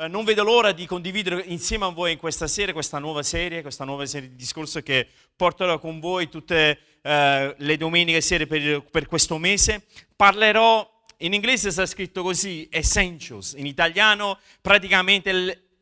Eh, non vedo l'ora di condividere insieme a voi in questa sera questa nuova serie, questa nuova serie di discorso che porterò con voi tutte uh, le domeniche sere per, per questo mese. Parlerò in inglese sta scritto così, essentials, in italiano praticamente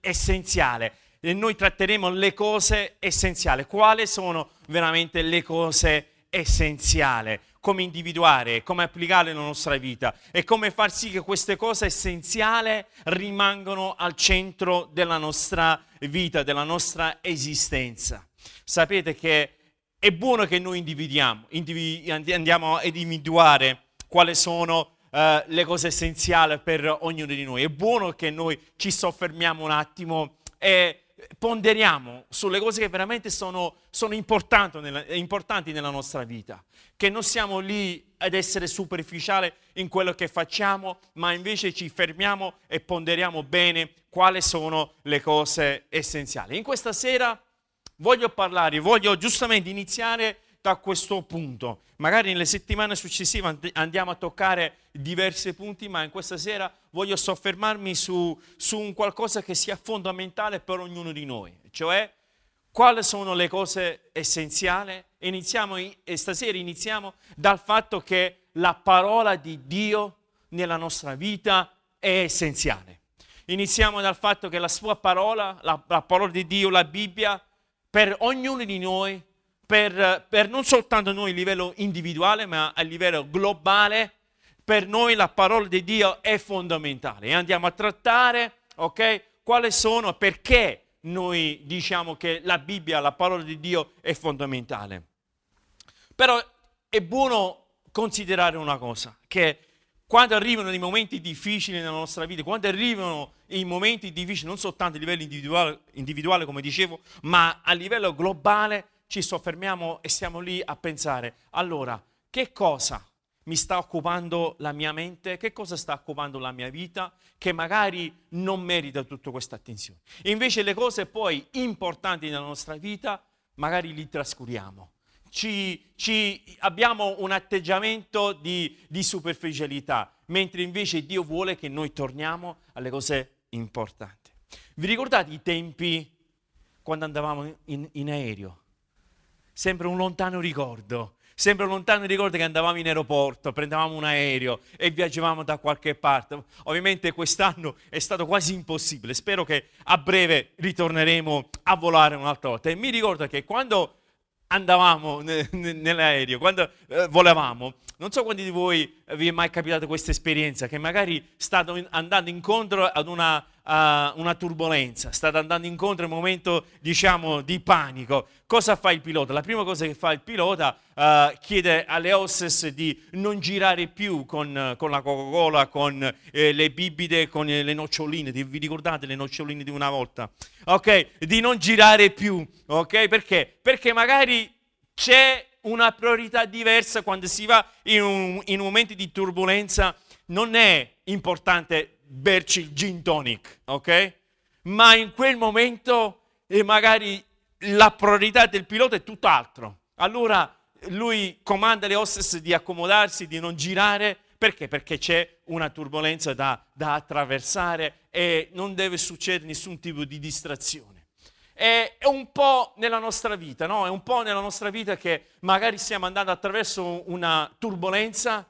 l'essenziale. E noi tratteremo le cose essenziali. Quali sono veramente le cose essenziali? Come individuare, come applicarle nella nostra vita e come far sì che queste cose essenziali rimangano al centro della nostra vita, della nostra esistenza. Sapete che è buono che noi individuiamo, individu- andiamo ad individuare quali sono eh, le cose essenziali per ognuno di noi. È buono che noi ci soffermiamo un attimo e ponderiamo sulle cose che veramente sono, sono importanti, nella, importanti, nella, nostra vita, che non siamo lì ad essere superficiali in quello che facciamo, ma invece ci fermiamo e ponderiamo bene quali sono le cose essenziali. In questa sera voglio parlare, voglio giustamente iniziare da questo punto. Magari nelle settimane successive andiamo a toccare diversi punti, ma in questa sera voglio soffermarmi su, su un qualcosa che sia fondamentale per ognuno di noi, cioè quali sono le cose essenziali. Iniziamo, e stasera iniziamo dal fatto che la parola di Dio nella nostra vita è essenziale. Iniziamo dal fatto che la sua parola, la, la parola di Dio, la Bibbia, per ognuno di noi per, per non soltanto noi a livello individuale, ma a livello globale, per noi la parola di Dio è fondamentale. E andiamo a trattare, ok, quali sono, perché noi diciamo che la Bibbia, la parola di Dio è fondamentale. Però è buono considerare una cosa, che quando arrivano dei momenti difficili nella nostra vita, quando arrivano i momenti difficili, non soltanto a livello individuale, individuale come dicevo, ma a livello globale, ci soffermiamo e stiamo lì a pensare, allora, che cosa mi sta occupando la mia mente, che cosa sta occupando la mia vita, che magari non merita tutta questa attenzione. Invece le cose poi importanti nella nostra vita, magari li trascuriamo. Ci, ci abbiamo un atteggiamento di, di, superficialità, mentre invece Dio vuole che noi torniamo alle cose importanti. Vi ricordate i tempi quando andavamo in, in aereo? Sembra un lontano ricordo. Sembra un lontano ricordo che andavamo in aeroporto, prendevamo un aereo e viaggiavamo da qualche parte. Ovviamente quest'anno è stato quasi impossibile. Spero che a breve ritorneremo a volare un'altra volta. E mi ricordo che quando andavamo nell'aereo, quando eh, volevamo, non so quanti di voi vi è mai capitata questa esperienza, che magari state andando incontro ad una uh, una turbolenza, state andando incontro a un momento, diciamo, di panico. Cosa fa il pilota? La prima cosa che fa il pilota uh, chiede alle hostess di non girare più con, con la Coca-Cola, con eh, le bibite, con le noccioline. Vi ricordate le noccioline di una volta? Ok? Di non girare più. Ok? Perché? Perché magari c'è una priorità diversa quando si va in un, in momenti di turbolenza. Non è importante berci il gin tonic, ok? Ma in quel momento eh, magari la priorità del pilota è tutt'altro. Allora lui comanda le hostess di accomodarsi, di non girare, perché? Perché c'è una turbolenza da, da attraversare e non deve succedere nessun tipo di distrazione. È un po' nella nostra vita, no? È un po' nella nostra vita che magari stiamo andando attraverso una turbolenza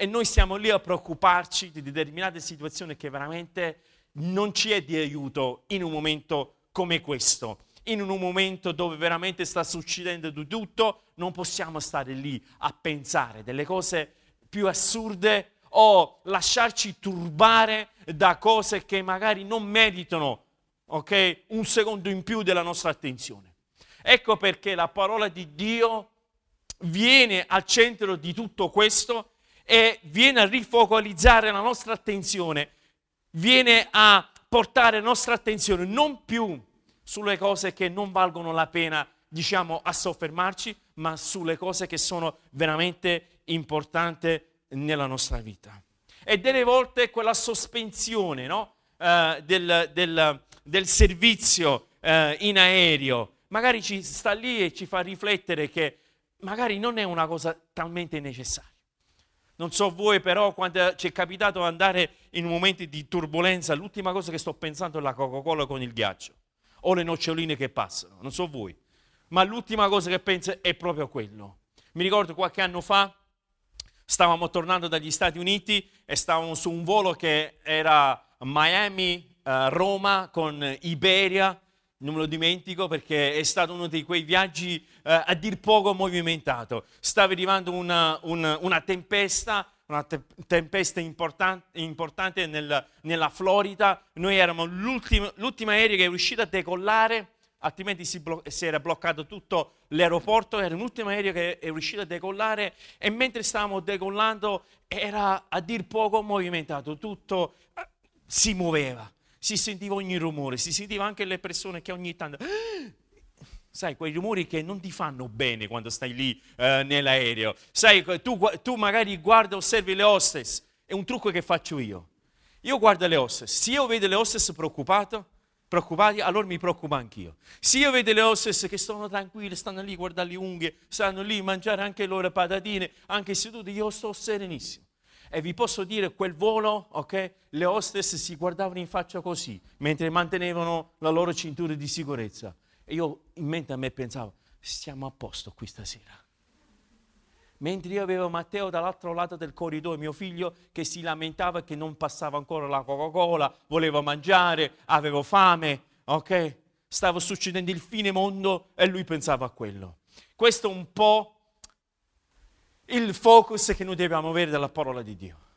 e noi stiamo lì a preoccuparci di determinate situazioni che veramente non ci è di aiuto in un momento come questo. In un momento dove veramente sta succedendo di tutto, non possiamo stare lì a pensare delle cose più assurde o lasciarci turbare da cose che magari non meritano okay, un secondo in più della nostra attenzione. Ecco perché la parola di Dio viene al centro di tutto questo e viene a rifocalizzare la nostra attenzione, viene a portare la nostra attenzione non più sulle cose che non valgono la pena, diciamo, a soffermarci, ma sulle cose che sono veramente importanti nella nostra vita. E delle volte quella sospensione no? uh, del, del, del, servizio uh, in aereo magari ci sta lì e ci fa riflettere che magari non è una cosa talmente necessaria. Non so voi, però, quando ci è capitato andare in momenti di turbolenza, l'ultima cosa che sto pensando è la Coca-Cola con il ghiaccio o le noccioline che passano. Non so voi, ma l'ultima cosa che penso è proprio quello. Mi ricordo qualche anno fa stavamo tornando dagli Stati Uniti e stavamo su un volo che era Miami-Roma eh, con Iberia non me lo dimentico perché è stato uno di quei viaggi eh, a dir poco movimentato. Stava arrivando una, una, una tempesta, una te- tempesta importante, importante nel, nella Florida. Noi eravamo l'ultimo, aereo che è riuscito a decollare, altrimenti si, blo- si, era bloccato tutto l'aeroporto. Era l'ultimo aereo che è riuscito a decollare e mentre stavamo decollando era a dir poco movimentato, tutto eh, si muoveva si sentiva ogni rumore, si sentiva anche le persone che ogni tanto... Sai, quei rumori che non ti fanno bene quando stai lì eh, nell'aereo. Sai, tu, tu magari guardi, osservi le hostess, è un trucco che faccio io. Io guardo le hostess, se io vedo le hostess preoccupate, preoccupati, allora mi preoccupo anch'io. Se io vedo le hostess che sono tranquille, stanno lì a guardare le unghie, stanno lì a mangiare anche le loro patatine, anche seduti, io sto serenissimo. E vi posso dire, quel volo, ok? Le hostess si guardavano in faccia così, mentre mantenevano la loro cintura di sicurezza. E io in mente a me pensavo, stiamo a posto qui stasera. Mentre io avevo Matteo dall'altro lato del corridoio, mio figlio che si lamentava che non passava ancora la Coca-Cola, voleva mangiare, avevo fame, ok? Stava succedendo il fine mondo e lui pensava a quello. Questo è un po' il focus che noi dobbiamo avere dalla parola di Dio.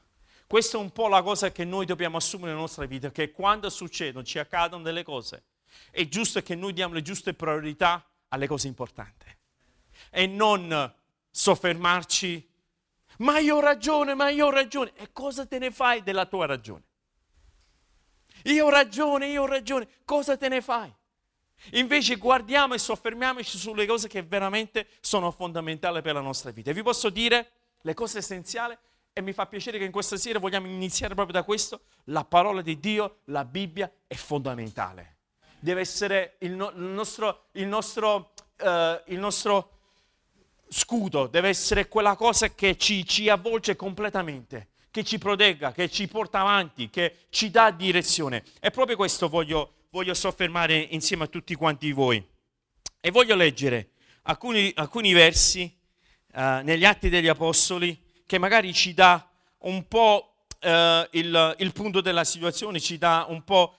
Questa è un po' la cosa che noi dobbiamo assumere nella nostra vita, che quando succedono, ci accadono delle cose, è giusto che noi diamo le giuste priorità alle cose importanti e non soffermarci, ma io ho ragione, ma io ho ragione. E cosa te ne fai della tua ragione? Io ho ragione, io ho ragione. Cosa te ne fai? Invece guardiamo e soffermiamoci sulle cose che veramente sono fondamentali per la nostra vita. E vi posso dire le cose essenziali e mi fa piacere che in questa sera vogliamo iniziare proprio da questo. La parola di Dio, la Bibbia è fondamentale. Deve essere il, no, il nostro, il nostro, uh, il nostro scudo, deve essere quella cosa che ci, ci avvolge completamente che ci protegga, che ci porta avanti, che ci dà direzione. E proprio questo voglio, voglio soffermare insieme a tutti quanti voi. E voglio leggere alcuni, alcuni versi uh, negli Atti degli Apostoli che magari ci dà un po' uh, il, il, punto della situazione, ci,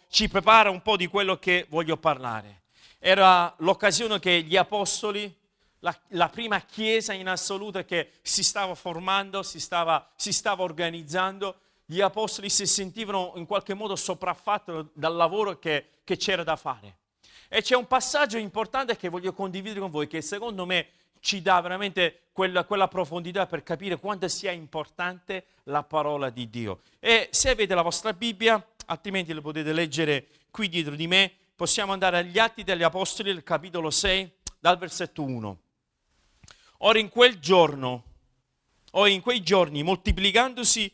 ci prepara un po' di quello che voglio parlare. Era l'occasione che gli Apostoli, la, la, prima chiesa in assoluto che si stava formando, si stava, si stava organizzando, gli apostoli si sentivano in qualche modo sopraffatti dal lavoro che, che c'era da fare. E c'è un passaggio importante che voglio condividere con voi, che secondo me ci dà veramente quella, quella, profondità per capire quanto sia importante la parola di Dio. E se avete la vostra Bibbia, altrimenti lo potete leggere qui dietro di me, possiamo andare agli Atti degli Apostoli, il capitolo 6, dal versetto 1. Ora in quel giorno, o in quei giorni, moltiplicandosi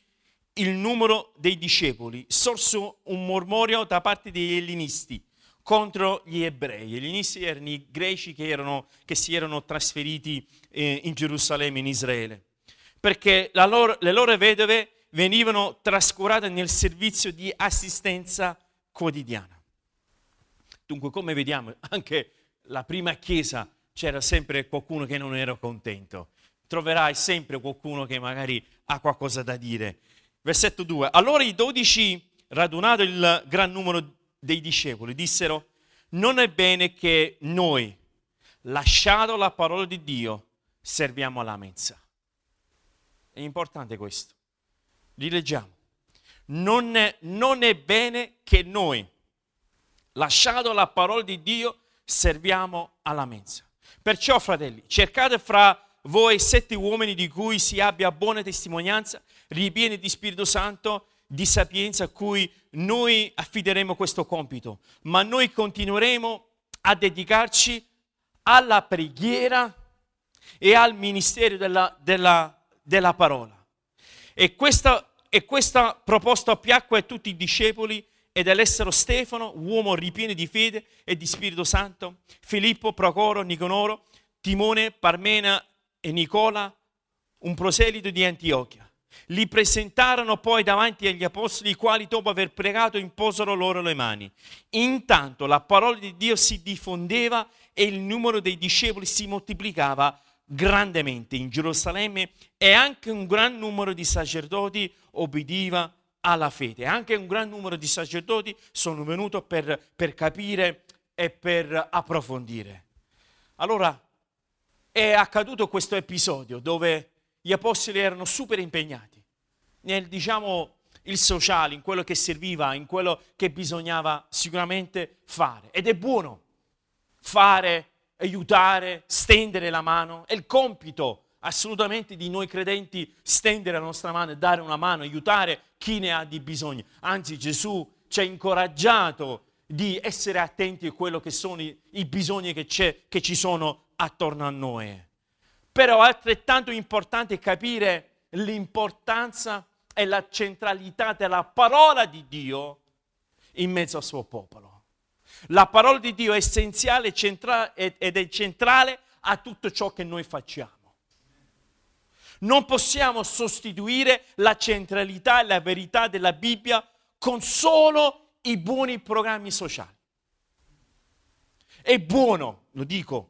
il numero dei discepoli, sorse un mormorio da parte degli ellenisti contro gli ebrei. Gli ellenisti erano i greci che, erano, che si erano trasferiti eh, in Gerusalemme, in Israele, perché loro, le loro vedove venivano trascurate nel servizio di assistenza quotidiana. Dunque, come vediamo, anche la prima chiesa c'era sempre qualcuno che non era contento. Troverai sempre qualcuno che magari ha qualcosa da dire versetto 2. Allora i dodici, radunato il gran numero dei discepoli, dissero, non è bene che noi, lasciato la parola di Dio, serviamo alla mensa. È importante questo. Rileggiamo. Non è, non è bene che noi, lasciato la parola di Dio, serviamo alla mensa. Perciò, fratelli, cercate fra voi sette uomini di cui si abbia buona testimonianza, ripieni di Spirito Santo, di sapienza a cui noi affideremo questo compito, ma noi continueremo a dedicarci alla preghiera, e al ministero della, della, della parola. E questa, e questa proposta piacque a tutti i discepoli ed all'essero Stefano, uomo ripieno di fede e di Spirito Santo, Filippo, Procoro, Niconoro, Timone, Parmena e Nicola, un proselito di Antiochia. Li presentarono poi davanti agli apostoli, i quali dopo aver pregato imposero loro le mani. Intanto la parola di Dio si diffondeva e il numero dei discepoli si moltiplicava grandemente in Gerusalemme e anche un gran numero di sacerdoti obbediva alla fede. Anche un gran numero di sacerdoti sono venuti per, per capire e per approfondire. Allora è accaduto questo episodio dove gli apostoli erano super impegnati nel, diciamo, il sociale, in quello che serviva, in quello che bisognava sicuramente fare. Ed è buono fare, aiutare, stendere la mano. È il compito assolutamente di noi credenti stendere la nostra mano e dare una mano, aiutare chi ne ha di bisogno. Anzi Gesù ci ha incoraggiato di essere attenti a quello che sono i, i bisogni che, che ci sono attorno a noi. Però altrettanto importante è capire l'importanza e la centralità della parola di Dio in mezzo al suo popolo. La parola di Dio è essenziale ed è centrale a tutto ciò che noi facciamo. Non possiamo sostituire la centralità e la verità della Bibbia con solo i buoni programmi sociali. È buono, lo dico,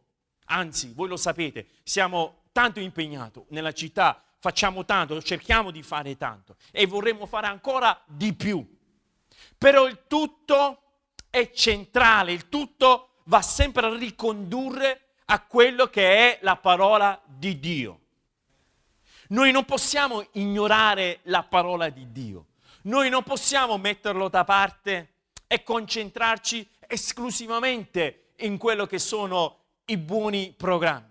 anzi, voi lo sapete, siamo tanto impegnati nella città, facciamo tanto, cerchiamo di fare tanto e vorremmo fare ancora di più. Però il tutto è centrale, il tutto va sempre a ricondurre a quello che è la parola di Dio. Noi non possiamo ignorare la parola di Dio. Noi non possiamo metterlo da parte e concentrarci esclusivamente in quello che sono i buoni programmi.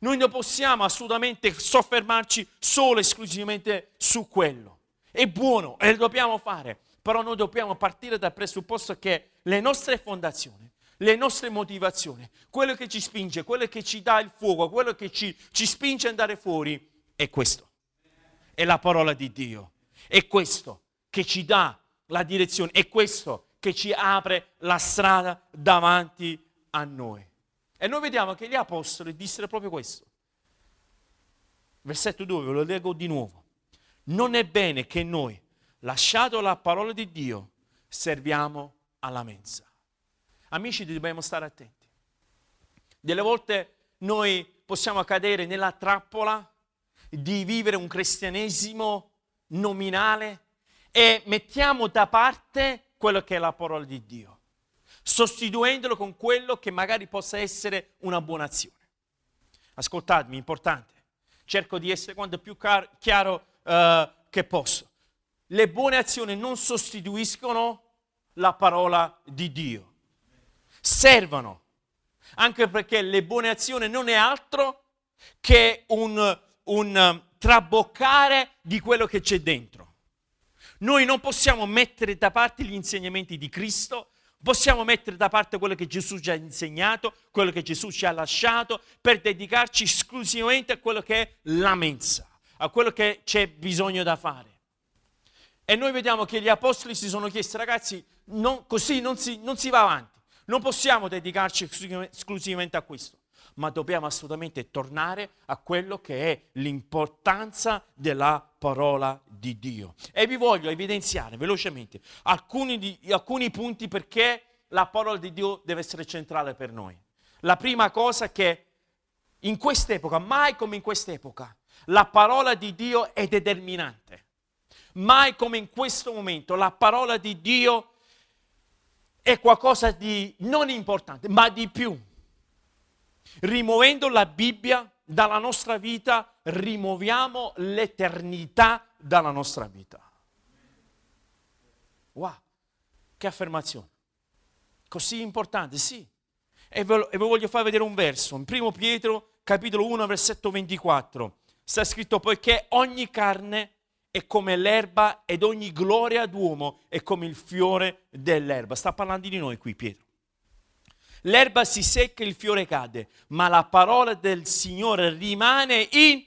Noi non possiamo assolutamente soffermarci solo e esclusivamente su quello. È buono e lo dobbiamo fare, però noi dobbiamo partire dal presupposto che le nostre fondazioni, le nostre motivazioni, quello che ci spinge, quello che ci dà il fuoco, quello che ci, ci spinge ad andare fuori, è questo. È la parola di Dio. È questo che ci dà la direzione. È questo che ci apre la strada davanti a noi. E noi vediamo che gli apostoli dissero proprio questo. Versetto 2, ve lo leggo di nuovo. Non è bene che noi, lasciato la parola di Dio, serviamo alla mensa. Amici, dobbiamo stare attenti. Delle volte noi possiamo cadere nella trappola di vivere un cristianesimo nominale e mettiamo da parte quello che è la parola di Dio, sostituendolo con quello che magari possa essere una buona azione. Ascoltatemi, importante, cerco di essere quanto più car- chiaro uh, che posso. Le buone azioni non sostituiscono la parola di Dio, servono, anche perché le buone azioni non è altro che un un traboccare di quello che c'è dentro. Noi non possiamo mettere da parte gli insegnamenti di Cristo, possiamo mettere da parte quello che Gesù ci ha insegnato, quello che Gesù ci ha lasciato, per dedicarci esclusivamente a quello che è la mensa, a quello che c'è bisogno da fare. E noi vediamo che gli apostoli si sono chiesti, ragazzi, non, così non si, non si va avanti, non possiamo dedicarci esclusivamente a questo ma dobbiamo assolutamente tornare a quello che è l'importanza della parola di Dio. E vi voglio evidenziare velocemente alcuni, di, alcuni punti perché la parola di Dio deve essere centrale per noi. La prima cosa è che in quest'epoca, mai come in quest'epoca, la parola di Dio è determinante. Mai come in questo momento la parola di Dio è qualcosa di non importante, ma di più Rimuovendo la Bibbia dalla nostra vita, rimuoviamo l'eternità dalla nostra vita. Wow, che affermazione. Così importante, sì. E ve, e vi voglio far vedere un verso. In 1 Pietro, capitolo 1, versetto 24. Sta scritto, poiché ogni carne è come l'erba ed ogni gloria d'uomo è come il fiore dell'erba. Sta parlando di noi qui, Pietro. L'erba si secca, il fiore cade, ma la parola del Signore rimane in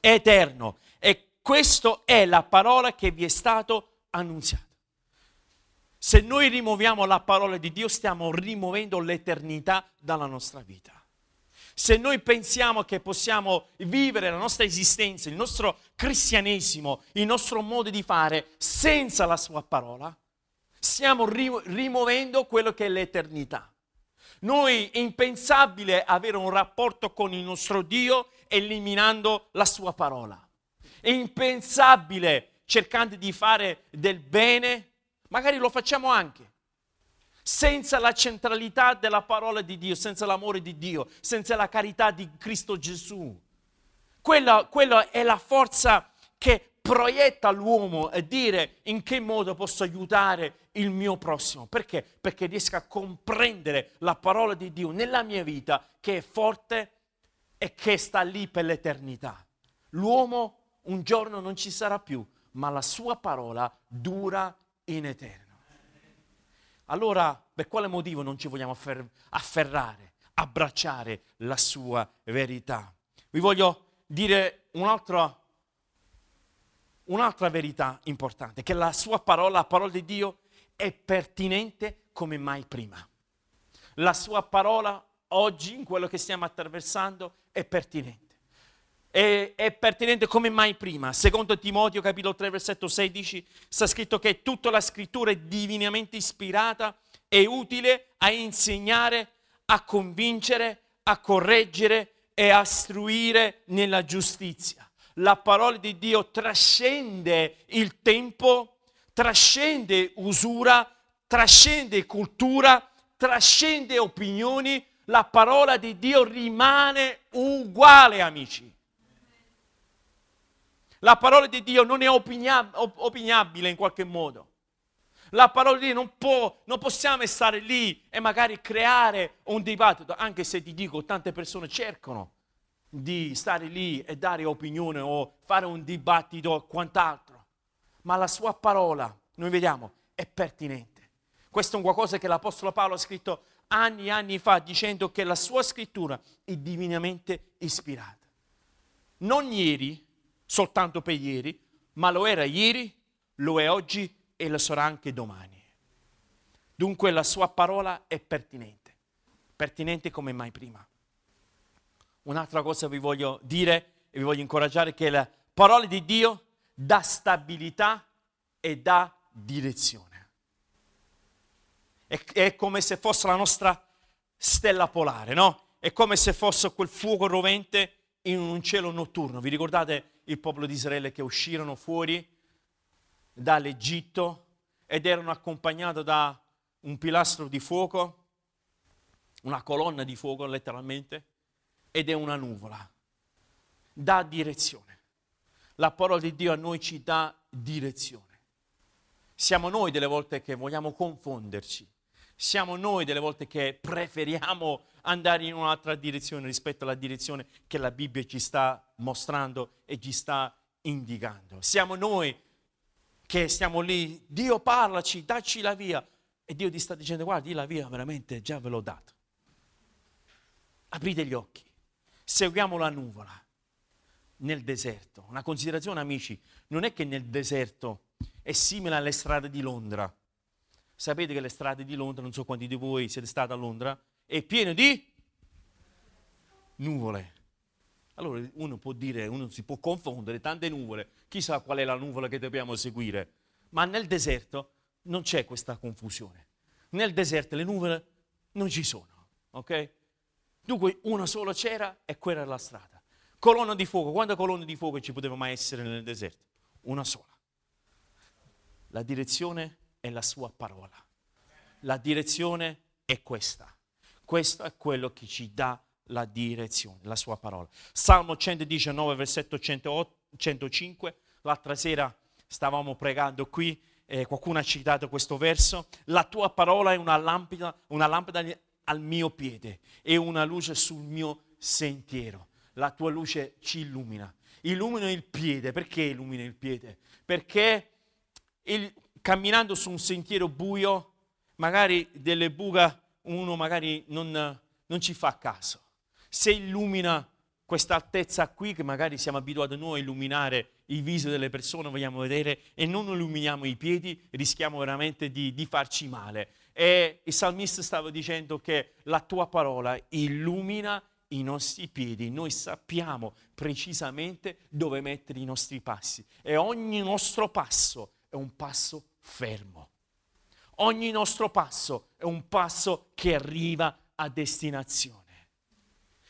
eterno. E questa è la parola che vi è stata annunziata. Se noi rimuoviamo la parola di Dio, stiamo rimuovendo l'eternità dalla nostra vita. Se noi pensiamo che possiamo vivere la nostra esistenza, il nostro cristianesimo, il nostro modo di fare senza la sua parola, stiamo rimuovendo quello che è l'eternità. Noi è impensabile avere un rapporto con il nostro Dio eliminando la sua parola. È impensabile cercando di fare del bene, magari lo facciamo anche, senza la centralità della parola di Dio, senza l'amore di Dio, senza la carità di Cristo Gesù. Quella, quella è la forza che proietta l'uomo a dire in che modo posso aiutare il mio prossimo. Perché? Perché riesco a comprendere la parola di Dio nella mia vita che è forte e che sta lì per l'eternità. L'uomo un giorno non ci sarà più, ma la sua parola dura in eterno. Allora, per quale motivo non ci vogliamo afferrare, abbracciare la sua verità? Vi voglio dire un'altra, un'altra verità importante, che la sua parola, la parola di Dio, è pertinente come mai prima. La sua parola oggi, in quello che stiamo attraversando, è pertinente è, è, pertinente come mai prima. Secondo Timoteo capitolo 3 versetto 16 sta scritto che tutta la scrittura è divinamente ispirata e utile a insegnare, a convincere, a correggere e a istruire nella giustizia. La parola di Dio trascende il tempo, trascende usura, trascende cultura, trascende opinioni. La parola di Dio rimane uguale, amici. La parola di Dio non è opinabile in qualche modo. La parola di Dio non può, non possiamo stare lì e magari creare un dibattito, anche se ti dico, tante persone cercano di stare lì e dare opinione o fare un dibattito o quant'altro. Ma la sua parola, noi vediamo, è pertinente. Questo è un qualcosa che l'Apostolo Paolo ha scritto anni e anni fa, dicendo che la sua scrittura è divinamente ispirata. Non ieri, soltanto per ieri, ma lo era ieri, lo è oggi e lo sarà anche domani. Dunque la sua parola è pertinente, pertinente come mai prima. Un'altra cosa vi voglio dire e vi voglio incoraggiare che la parola di Dio dà stabilità e dà direzione. È, è come se fosse la nostra stella polare, no? È come se fosse quel fuoco rovente in un cielo notturno. Vi ricordate il popolo di Israele che uscirono fuori dall'Egitto ed erano accompagnati da un pilastro di fuoco, una colonna di fuoco letteralmente, ed è una nuvola. Dà direzione. La parola di Dio a noi ci dà direzione. Siamo noi delle volte che vogliamo confonderci. Siamo noi delle volte che preferiamo andare in un'altra direzione rispetto alla direzione che la Bibbia ci sta mostrando e ci sta indicando. Siamo noi che stiamo lì, Dio parlaci, dacci la via. E Dio ti sta dicendo, guardi, la via veramente già ve l'ho data. Aprite gli occhi, seguiamo la nuvola nel deserto. Una considerazione, amici, non è che nel deserto è simile alle strade di Londra. Sapete che le strade di Londra, non so quanti di voi siete stati a Londra, è pieno di nuvole. Allora uno può dire, uno si può confondere tante nuvole, chissà qual è la nuvola che dobbiamo seguire, ma nel deserto non c'è questa confusione. Nel deserto le nuvole non ci sono, ok? Dunque una sola c'era e quella era la strada. Colonna di fuoco, quante colonne di fuoco ci poteva mai essere nel deserto? Una sola. La direzione è la sua parola. La direzione è questa. Questo è quello che ci dà la direzione, la sua parola. Salmo 119, versetto 108, 105. L'altra sera stavamo pregando qui, eh, qualcuno ha citato questo verso. La tua parola è una lampada, una lampada al mio piede e una luce sul mio sentiero. La tua luce ci illumina. Illumina il piede. Perché illumina il piede? Perché il, camminando su un sentiero buio, magari delle buche uno magari non, non ci fa caso. Se illumina questa altezza qui che magari siamo abituati noi a illuminare il viso delle persone, vogliamo vedere, e non illuminiamo i piedi, rischiamo veramente di, di farci male. E il salmista stava dicendo che la tua parola illumina i nostri piedi, noi sappiamo precisamente dove mettere i nostri passi e ogni nostro passo è un passo fermo. Ogni nostro passo è un passo che arriva a destinazione.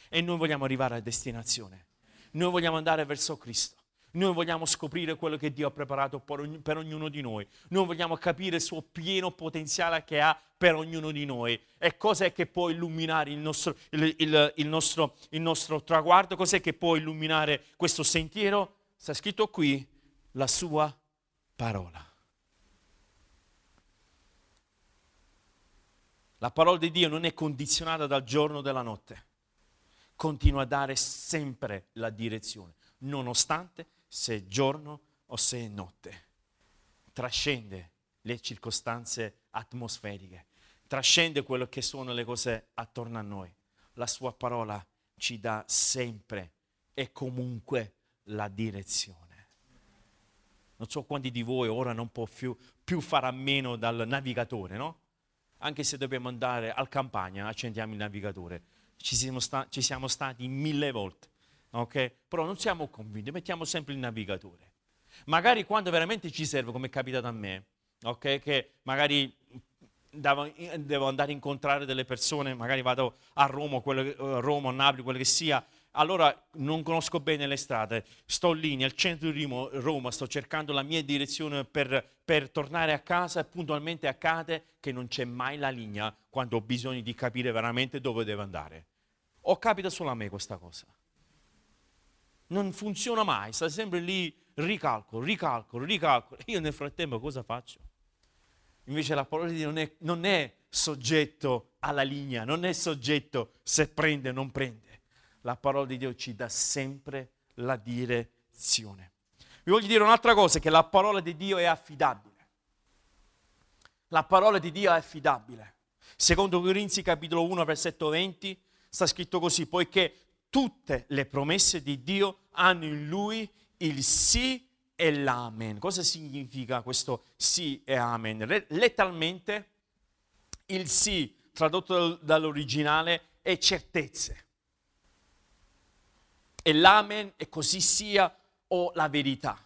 E noi vogliamo arrivare a destinazione. Noi vogliamo andare verso Cristo. Noi vogliamo scoprire quello che Dio ha preparato per, ogn- per, ognuno di noi. Noi vogliamo capire il suo pieno potenziale che ha per ognuno di noi. E cos'è che può illuminare il nostro, il, il, il nostro, il nostro traguardo? Cos'è che può illuminare questo sentiero? Sta scritto qui la sua parola. La parola di Dio non è condizionata dal giorno o dalla notte. Continua a dare sempre la direzione, nonostante se è giorno o se è notte. Trascende le circostanze atmosferiche, trascende quello che sono le cose attorno a noi. La sua parola ci dà sempre e comunque la direzione. Non so quanti di voi ora non può più, più fare a meno dal navigatore, no? Anche se dobbiamo andare al campagna, accendiamo il navigatore. Ci siamo, sta- ci siamo stati mille volte ok? Però non siamo convinti, mettiamo sempre il navigatore. Magari quando veramente ci serve, come è capitato a me, ok? Che magari devo, andare a incontrare delle persone, magari vado a Roma, quello, Roma, a Napoli, quello che sia, allora non conosco bene le strade, sto lì nel centro di Roma, sto cercando la mia direzione per, per, tornare a casa e puntualmente accade che non c'è mai la linea quando ho bisogno di capire veramente dove devo andare. O capita solo a me questa cosa? Non funziona mai, sta sempre lì, ricalcolo, ricalcolo, ricalcolo. Io nel frattempo cosa faccio? Invece la parola di Dio non è, non è soggetto alla linea, non è soggetto se prende o non prende. La parola di Dio ci dà sempre la direzione. Vi voglio dire un'altra cosa, che la parola di Dio è affidabile. La parola di Dio è affidabile. Secondo Corinzi capitolo 1 versetto 20 sta scritto così, poiché tutte le promesse di Dio hanno in lui il sì e l'amen. Cosa significa questo sì e amen? Letteralmente il sì, tradotto dall'originale, è certezze. E l'amen è così sia o la verità.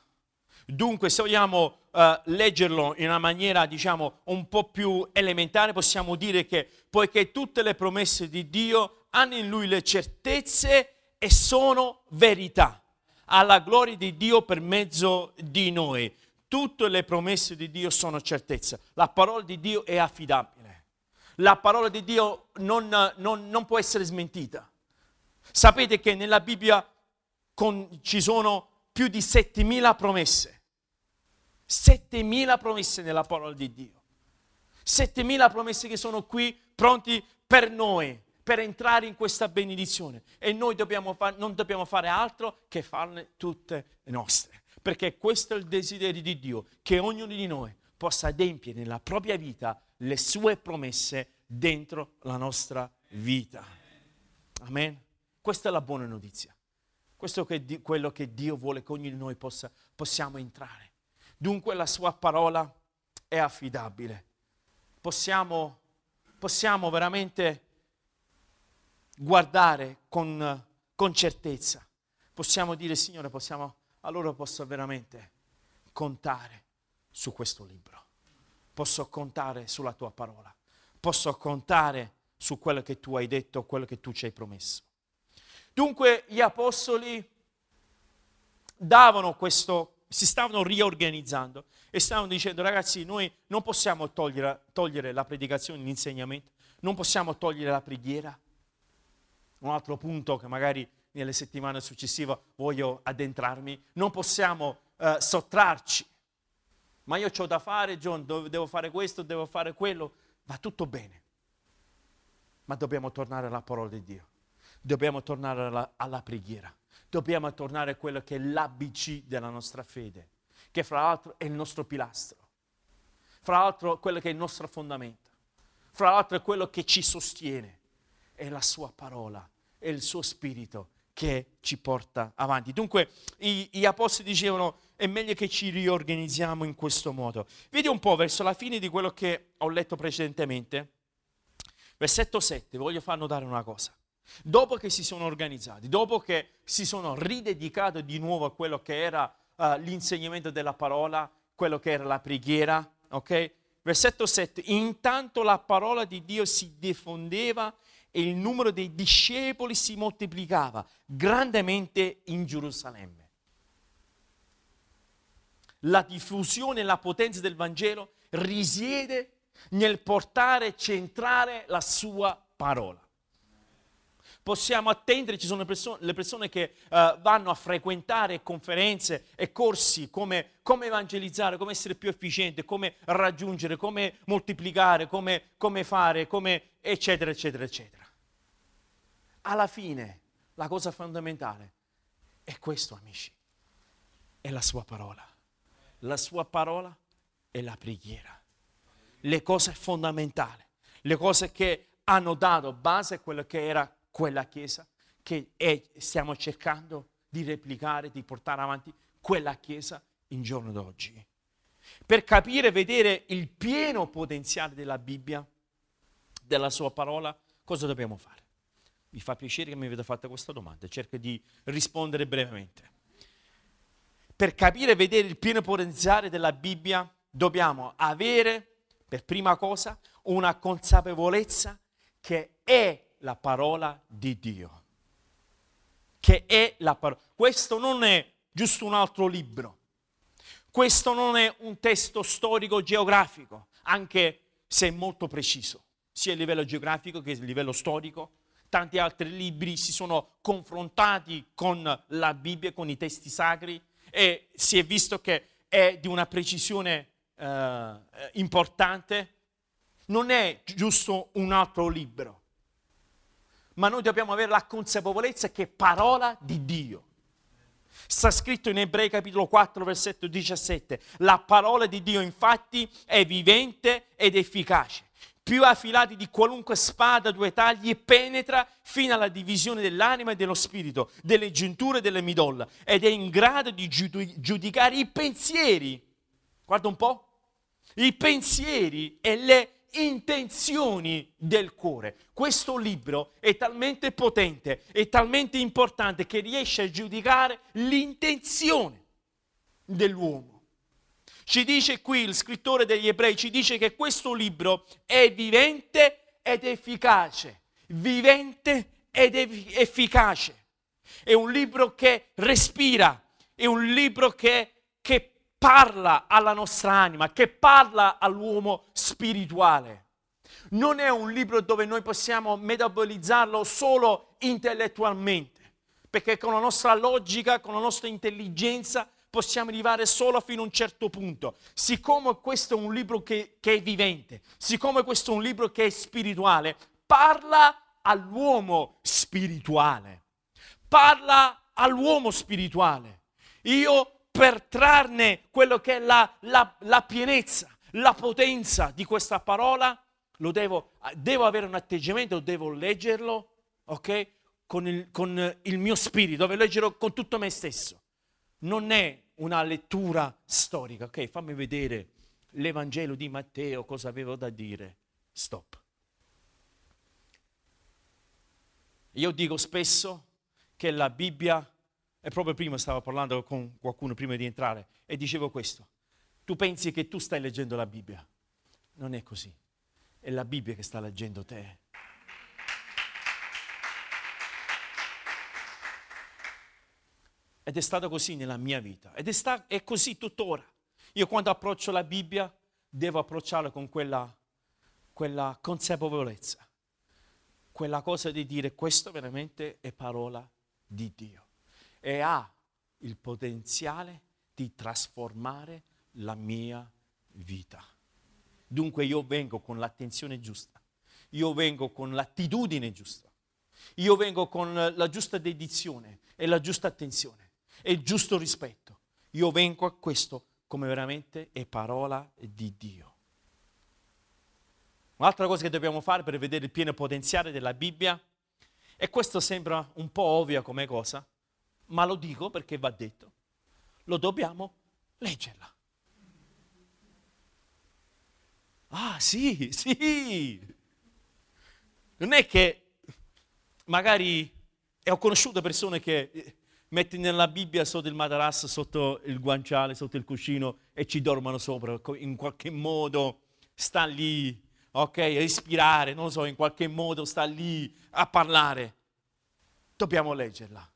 Dunque, se vogliamo uh, leggerlo in una maniera, diciamo, un po' più elementare, possiamo dire che poiché tutte le promesse di Dio hanno in lui le certezze e sono verità, alla gloria di Dio per mezzo di noi. Tutte le promesse di Dio sono certezze. La parola di Dio è affidabile. La parola di Dio non, non, non può essere smentita. Sapete che nella Bibbia con, ci sono più di 7.000 promesse. 7.000 promesse nella parola di Dio. 7.000 promesse che sono qui pronti per noi per entrare in questa benedizione e noi dobbiamo far, non dobbiamo fare altro che farne tutte nostre. Perché questo è il desiderio di Dio, che ognuno di noi possa adempiere nella propria vita le sue promesse dentro la nostra vita. Amen. Questa è la buona notizia. Questo è quello che Dio vuole che ognuno di noi possa, possiamo entrare. Dunque la sua parola è affidabile. Possiamo, possiamo veramente guardare con, con certezza. Possiamo dire, Signore, possiamo, allora posso veramente contare su questo libro. Posso contare sulla tua parola. Posso contare su quello che tu hai detto, quello che tu ci hai promesso. Dunque gli apostoli davano questo, si stavano riorganizzando e stavano dicendo ragazzi noi non possiamo togliere, togliere la predicazione, l'insegnamento, non possiamo togliere la preghiera, un altro punto che magari nelle settimane successive voglio addentrarmi, non possiamo uh, sottrarci. Ma io ho da fare, John, devo fare questo, devo fare quello, va tutto bene. Ma dobbiamo tornare alla parola di Dio, dobbiamo tornare alla, alla preghiera, dobbiamo tornare a quello che è l'ABC della nostra fede, che fra l'altro è il nostro pilastro, fra l'altro quello che è il nostro fondamento. Fra l'altro è quello che ci sostiene, è la sua parola, è il suo spirito che ci porta avanti. Dunque i, gli apostoli dicevano è meglio che ci riorganizziamo in questo modo. Vedi un po' verso la fine di quello che ho letto precedentemente, versetto 7, voglio far notare una cosa. Dopo che si sono organizzati, dopo che si sono ridedicati di nuovo a quello che era uh, l'insegnamento della parola, quello che era la preghiera, ok? Versetto 7, intanto la parola di Dio si diffondeva e il numero dei discepoli si moltiplicava grandemente in Gerusalemme. La diffusione e la potenza del Vangelo risiede nel portare e centrare la sua parola possiamo attendere, ci sono persone, le persone che uh, vanno a frequentare conferenze e corsi come, come, evangelizzare, come essere più efficiente, come raggiungere, come moltiplicare, come, come fare, come eccetera, eccetera, eccetera. Alla fine la cosa fondamentale è questo, amici, è la sua parola. La sua parola è la preghiera. Le cose fondamentali, le cose che hanno dato base a quello che era quella Chiesa che è, stiamo cercando di replicare, di portare avanti quella Chiesa in giorno d'oggi. Per capire vedere il pieno potenziale della Bibbia, della sua parola, cosa dobbiamo fare? Mi fa piacere che mi avete fatto questa domanda, cerco di rispondere brevemente. Per capire e vedere il pieno potenziale della Bibbia dobbiamo avere, per prima cosa, una consapevolezza che è la parola di Dio. Che è la parola. Questo non è giusto un altro libro. Questo non è un testo storico geografico, anche se è molto preciso, sia a livello geografico che a livello storico. Tanti altri libri si sono confrontati con la Bibbia, con i testi sacri e si è visto che è di una precisione eh, importante. Non è giusto un altro libro ma noi dobbiamo avere la consapevolezza che è parola di Dio. Sta scritto in Ebrei capitolo 4, versetto 17. La parola di Dio infatti è vivente ed efficace, più affilati di qualunque spada due tagli, penetra fino alla divisione dell'anima e dello spirito, delle giunture e delle midolla, ed è in grado di giudicare i pensieri. Guarda un po'. I pensieri e le intenzioni del cuore. Questo libro è talmente potente, è talmente importante che riesce a giudicare l'intenzione dell'uomo. Ci dice qui il scrittore degli ebrei, ci dice che questo libro è vivente ed efficace, vivente ed efficace. È un libro che respira, è un libro che, che parla alla nostra anima, che parla all'uomo spirituale. Non è un libro dove noi possiamo metabolizzarlo solo intellettualmente, perché con la nostra logica, con la nostra intelligenza possiamo arrivare solo fino a un certo punto. Siccome questo è un libro che, che è vivente, siccome questo è un libro che è spirituale, parla all'uomo spirituale. Parla all'uomo spirituale. Io per trarne quello che è la, la, la pienezza, la potenza di questa parola, lo devo, devo avere un atteggiamento, devo leggerlo, ok? Con il, con il mio spirito, devo leggerlo con tutto me stesso. Non è una lettura storica, ok? Fammi vedere l'Evangelo di Matteo, cosa avevo da dire. Stop. Io dico spesso che la Bibbia e proprio prima stavo parlando con qualcuno prima di entrare e dicevo questo. Tu pensi che tu stai leggendo la Bibbia. Non è così. È la Bibbia che sta leggendo te. Ed è stato così nella mia vita. Ed è, sta- è così tuttora. Io quando approccio la Bibbia devo approcciarla con quella, quella consapevolezza. Quella cosa di dire questo veramente è parola di Dio e ha il potenziale di trasformare la mia vita. Dunque io vengo con l'attenzione giusta, io vengo con l'attitudine giusta, io vengo con la giusta dedizione e la giusta attenzione e il giusto rispetto. Io vengo a questo come veramente è parola di Dio. Un'altra cosa che dobbiamo fare per vedere il pieno potenziale della Bibbia, e questo sembra un po' ovvia come cosa, ma lo dico perché va detto, lo dobbiamo leggerla. Ah sì, sì. Non è che magari ho conosciuto persone che mettono nella Bibbia sotto il materasso, sotto il guanciale, sotto il cuscino e ci dormono sopra, in qualche modo sta lì, ok, respirare, non lo so, in qualche modo sta lì a parlare. Dobbiamo leggerla.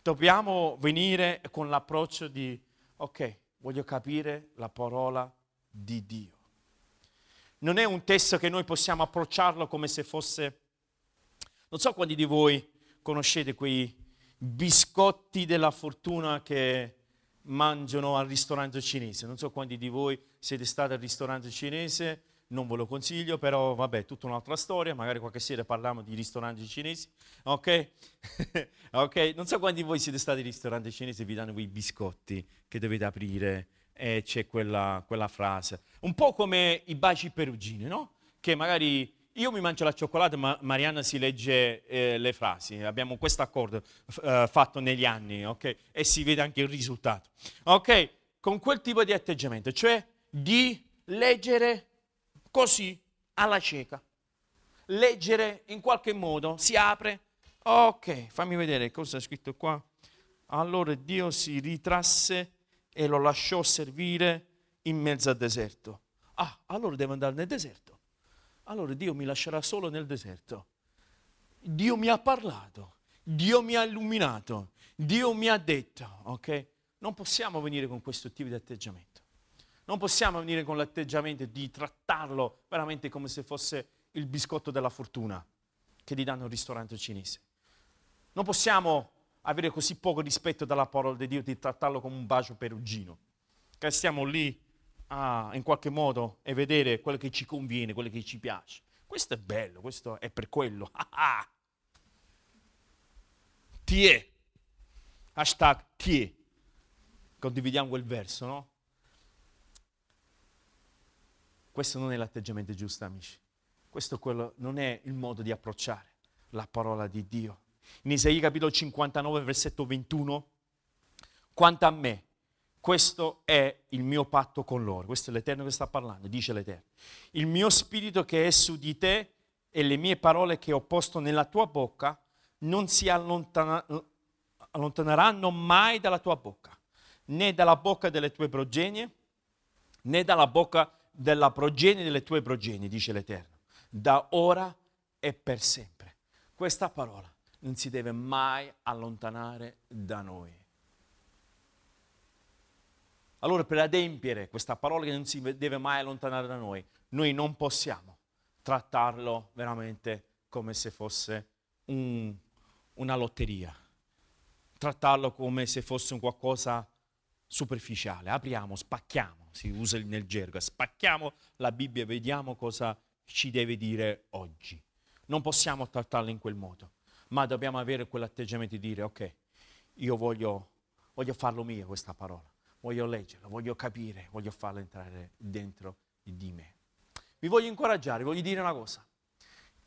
Dobbiamo venire con l'approccio di, ok, voglio capire la parola di Dio. Non è un testo che noi possiamo approcciarlo come se fosse, non so quanti di voi conoscete quei biscotti della fortuna che mangiano al ristorante cinese. Non so quanti di voi siete stati al ristorante cinese, non ve lo consiglio, però vabbè, tutta un'altra storia, magari qualche sera parliamo di ristoranti cinesi, ok? ok? Non so quanti di voi siete stati al ristorante cinese e vi danno quei biscotti che dovete aprire e c'è quella, quella frase. Un po' come i baci perugini, no? Che magari io mi mangio la cioccolata, ma Marianna si legge eh, le frasi. Abbiamo questo accordo eh, fatto negli anni, ok? E si vede anche il risultato. Ok? Con quel tipo di atteggiamento, cioè di leggere così alla cieca. Leggere in qualche modo, si apre. Ok, fammi vedere cosa è scritto qua. Allora Dio si ritrasse e lo lasciò servire in mezzo al deserto. Ah, allora devo andare nel deserto allora Dio mi lascerà solo nel deserto. Dio mi ha parlato, Dio mi ha illuminato, Dio mi ha detto, ok? Non possiamo venire con questo tipo di atteggiamento. Non possiamo venire con l'atteggiamento di trattarlo veramente come se fosse il biscotto della fortuna che ti danno al ristorante cinese. Non possiamo avere così poco rispetto dalla parola di Dio di trattarlo come un bacio perugino. Che stiamo lì a, in qualche modo e vedere quello che ci conviene, quello che ci piace. Questo è bello, questo è per quello. Ti. Hashtag ti. Condividiamo quel verso, no? Questo non è l'atteggiamento giusto, amici. Questo quello, non è il modo di approcciare la parola di Dio. In Isaia capitolo 59, versetto 21, quanto a me, questo è il mio patto con loro. Questo è l'Eterno che sta parlando, dice l'Eterno. Il mio spirito che è su di te e le mie parole che ho posto nella tua bocca non si allontana, allontaneranno mai dalla tua bocca, né dalla bocca delle tue progenie, né dalla bocca della progenie delle tue progenie, dice l'Eterno, da ora e per sempre. Questa parola non si deve mai allontanare da noi. Allora per adempiere questa parola che non si deve mai allontanare da noi, noi non possiamo trattarlo veramente come se fosse un, una lotteria, trattarlo come se fosse un qualcosa superficiale. Apriamo, spacchiamo, si usa nel gergo, spacchiamo la Bibbia e vediamo cosa ci deve dire oggi. Non possiamo trattarla in quel modo, ma dobbiamo avere quell'atteggiamento di dire ok, io voglio, voglio farlo mio questa parola voglio leggerlo, voglio capire, voglio farlo entrare dentro di me. Vi voglio incoraggiare, voglio dire una cosa,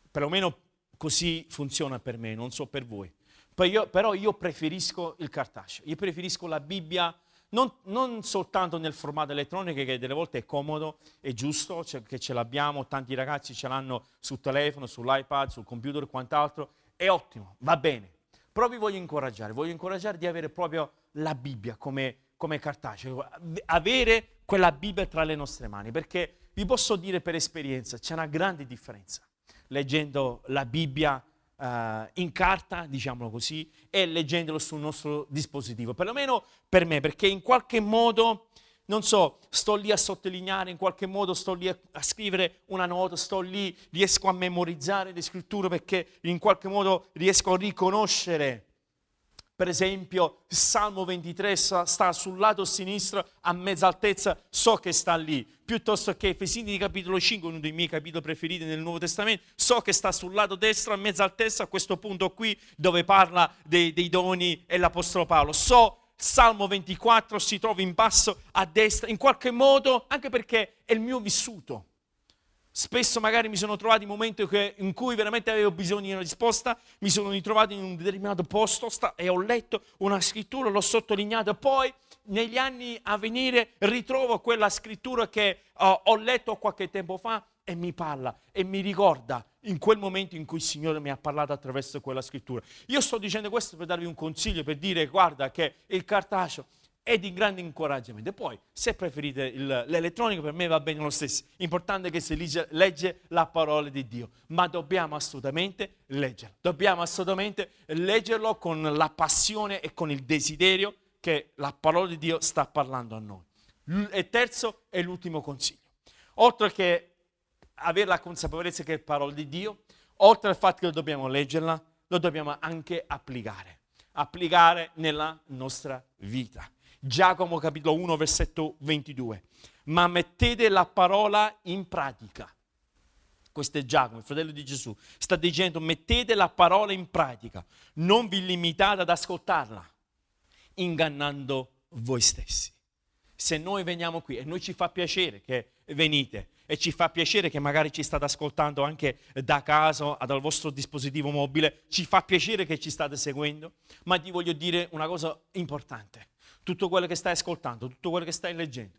perlomeno così funziona per me, non so per voi, però io preferisco il cartaceo, io preferisco la Bibbia non, non, soltanto nel formato elettronico che delle volte è comodo, è giusto cioè che ce l'abbiamo, tanti ragazzi ce l'hanno sul telefono, sull'iPad, sul computer e quant'altro, è ottimo, va bene. Però vi voglio incoraggiare, voglio incoraggiare di avere proprio la Bibbia come come cartaceo, avere quella Bibbia tra le nostre mani, perché vi posso dire per esperienza, c'è una grande differenza. Leggendo la Bibbia uh, in carta, diciamolo così, e leggendolo sul nostro dispositivo, perlomeno per me, perché in qualche modo, non so, sto lì a sottolineare, in qualche modo sto lì a, a scrivere una nota, sto lì, riesco a memorizzare le scritture perché in qualche modo riesco a riconoscere per esempio, Salmo 23 sta sul lato sinistro a mezza altezza, so che sta lì. Piuttosto che Efesini capitolo 5, uno dei miei capitoli preferiti nel Nuovo Testamento, so che sta sul lato destro a mezza altezza, a questo punto qui dove parla dei, dei doni e l'Apostolo Paolo. So Salmo 24 si trova in basso a destra, in qualche modo, anche perché è il mio vissuto. Spesso magari mi sono trovato in momenti in cui veramente avevo bisogno di una risposta, mi sono ritrovato in un determinato posto e ho letto una scrittura, l'ho sottolineata, poi negli anni a venire ritrovo quella scrittura che uh, ho letto qualche tempo fa e mi parla e mi ricorda in quel momento in cui il Signore mi ha parlato attraverso quella scrittura. Io sto dicendo questo per darvi un consiglio, per dire guarda che il cartaceo è di grande incoraggiamento. E poi, se preferite il, l'elettronico, per me va bene lo stesso. Importante è che si legge, legge la parola di Dio, ma dobbiamo assolutamente leggerlo. Dobbiamo assolutamente leggerlo con la passione e con il desiderio che la parola di Dio sta parlando a noi. E terzo è l'ultimo consiglio. Oltre che avere la consapevolezza che è parola di Dio, oltre al fatto che dobbiamo leggerla, lo dobbiamo anche applicare. Applicare nella nostra vita. Giacomo capitolo 1 versetto 22. Ma mettete la parola in pratica. Questo è Giacomo, il fratello di Gesù. Sta dicendo mettete la parola in pratica. Non vi limitate ad ascoltarla, ingannando voi stessi. Se noi veniamo qui e noi ci fa piacere che venite e ci fa piacere che magari ci state ascoltando anche da casa, dal vostro dispositivo mobile, ci fa piacere che ci state seguendo, ma ti voglio dire una cosa importante tutto quello che stai ascoltando, tutto quello che stai leggendo.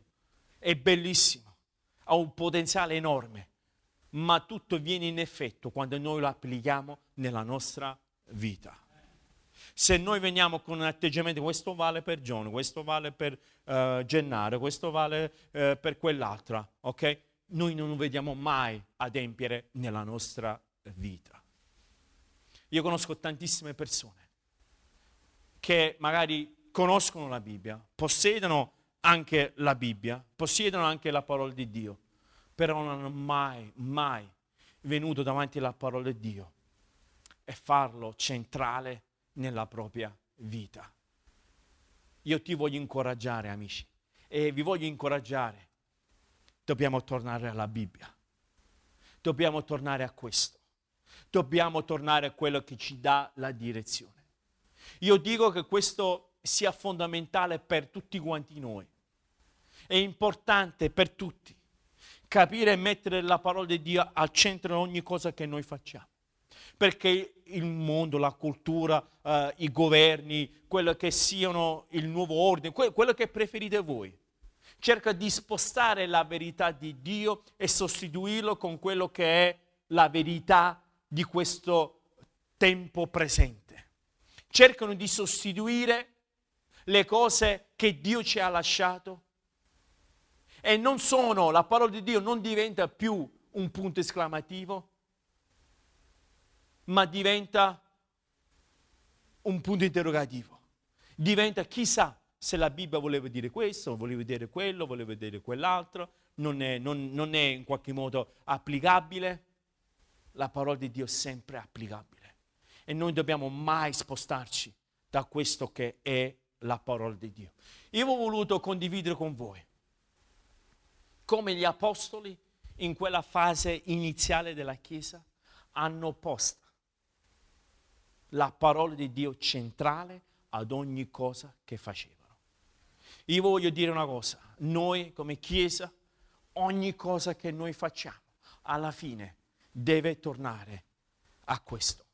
È bellissimo, ha un potenziale enorme, ma tutto viene in effetto quando noi lo applichiamo nella nostra vita. Se noi veniamo con un atteggiamento, questo vale per John, questo vale per uh, Gennaro, questo vale uh, per quell'altra, ok? Noi non vediamo mai adempiere nella nostra vita. Io conosco tantissime persone che magari conoscono la Bibbia, possiedono anche la Bibbia, possiedono anche la parola di Dio, però non hanno mai, mai venuto davanti alla parola di Dio e farlo centrale nella propria vita. Io ti voglio incoraggiare, amici, e vi voglio incoraggiare. Dobbiamo tornare alla Bibbia. Dobbiamo tornare a questo. Dobbiamo tornare a quello che ci dà la direzione. Io dico che questo sia fondamentale per tutti quanti noi. È importante per tutti capire e mettere la parola di Dio al centro di ogni cosa che noi facciamo. Perché il mondo, la cultura, uh, i governi, quello che siano il nuovo ordine, quello che preferite voi, cerca di spostare la verità di Dio e sostituirlo con quello che è la verità di questo tempo presente. Cercano di sostituire le cose che Dio ci ha lasciato. E non sono, la parola di Dio non diventa più un punto esclamativo, ma diventa un punto interrogativo. Diventa chissà se la Bibbia voleva dire questo, voleva dire quello, voleva dire quell'altro, non è, non, non è in qualche modo applicabile. La parola di Dio è sempre applicabile. E noi dobbiamo mai spostarci da questo che è la parola di Dio. Io ho voluto condividere con voi come gli apostoli in quella fase iniziale della Chiesa hanno posto la parola di Dio centrale ad ogni cosa che facevano. Io voglio dire una cosa, noi come Chiesa, ogni cosa che noi facciamo, alla fine deve tornare a questo.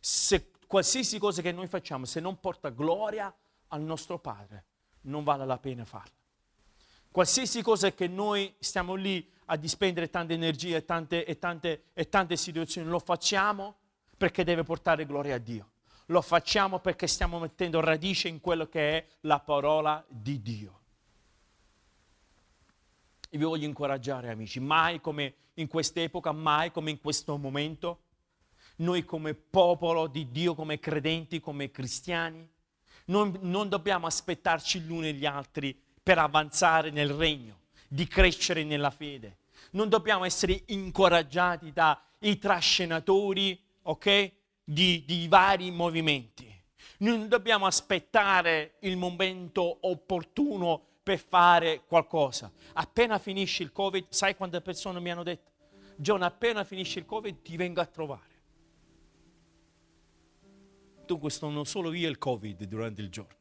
Se qualsiasi cosa che noi facciamo, se non porta gloria al nostro Padre, non vale la pena farla. Qualsiasi cosa che noi stiamo lì a dispendere tante energie e tante, e tante, e tante situazioni, lo facciamo perché deve portare gloria a Dio. Lo facciamo perché stiamo mettendo radice in quello che è la parola di Dio. E vi voglio incoraggiare, amici, mai come in quest'epoca, mai come in questo momento, noi come popolo di Dio, come credenti, come cristiani, non, non dobbiamo aspettarci gli uni e gli altri per avanzare nel regno, di crescere nella fede. Non dobbiamo essere incoraggiati dai trascenatori, ok? Di, di vari movimenti. Non dobbiamo aspettare il momento opportuno per fare qualcosa. Appena finisce il Covid, sai quante persone mi hanno detto? John, appena finisce il Covid ti vengo a trovare. Dunque sono solo io il Covid durante il giorno.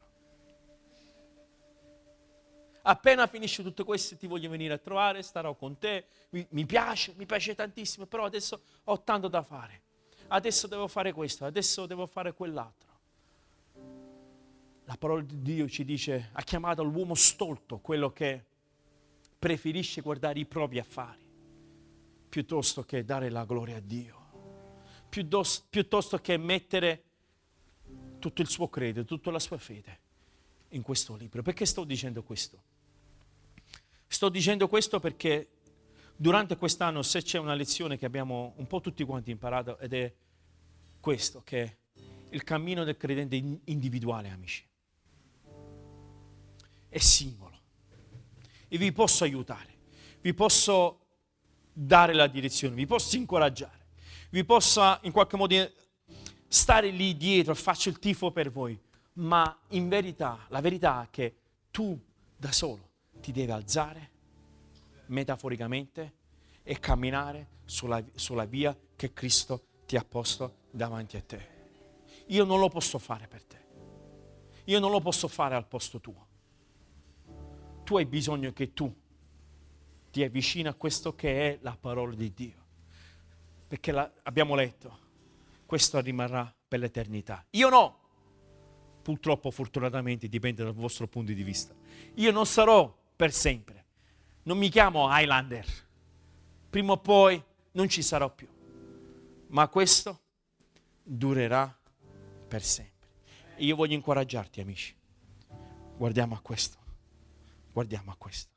appena finisce tutto questo ti voglio venire a trovare, starò con te, mi, mi piace, mi piace tantissimo, però adesso ho tanto da fare, adesso devo fare questo, adesso devo fare quell'altro. La parola di Dio ci dice, ha chiamato l'uomo stolto, quello che preferisce guardare i propri affari, piuttosto che dare la gloria a Dio, piuttosto che mettere tutto il suo credo, tutta la sua fede in questo libro. Perché sto dicendo questo? Sto dicendo questo perché durante quest'anno, se c'è una lezione che abbiamo un po' tutti quanti imparato, ed è questo, che il cammino del credente individuale, amici. È singolo. E vi posso aiutare, vi posso dare la direzione, vi posso incoraggiare, vi posso in qualche modo stare lì dietro, faccio il tifo per voi, ma in verità, la verità è che tu da solo ti devi alzare, metaforicamente, e camminare sulla, sulla via che Cristo ti ha posto davanti a te. Io non lo posso fare per te. Io non lo posso fare al posto tuo. Tu hai bisogno che tu ti avvicini a questo che è la parola di Dio. Perché la, abbiamo letto, questo rimarrà per l'eternità. Io no. Purtroppo, fortunatamente, dipende dal vostro punto di vista. Io non sarò per sempre. Non mi chiamo Highlander. Prima o poi non ci sarò più. Ma questo durerà per sempre. E io voglio incoraggiarti, amici. Guardiamo a questo. Guardiamo a questo.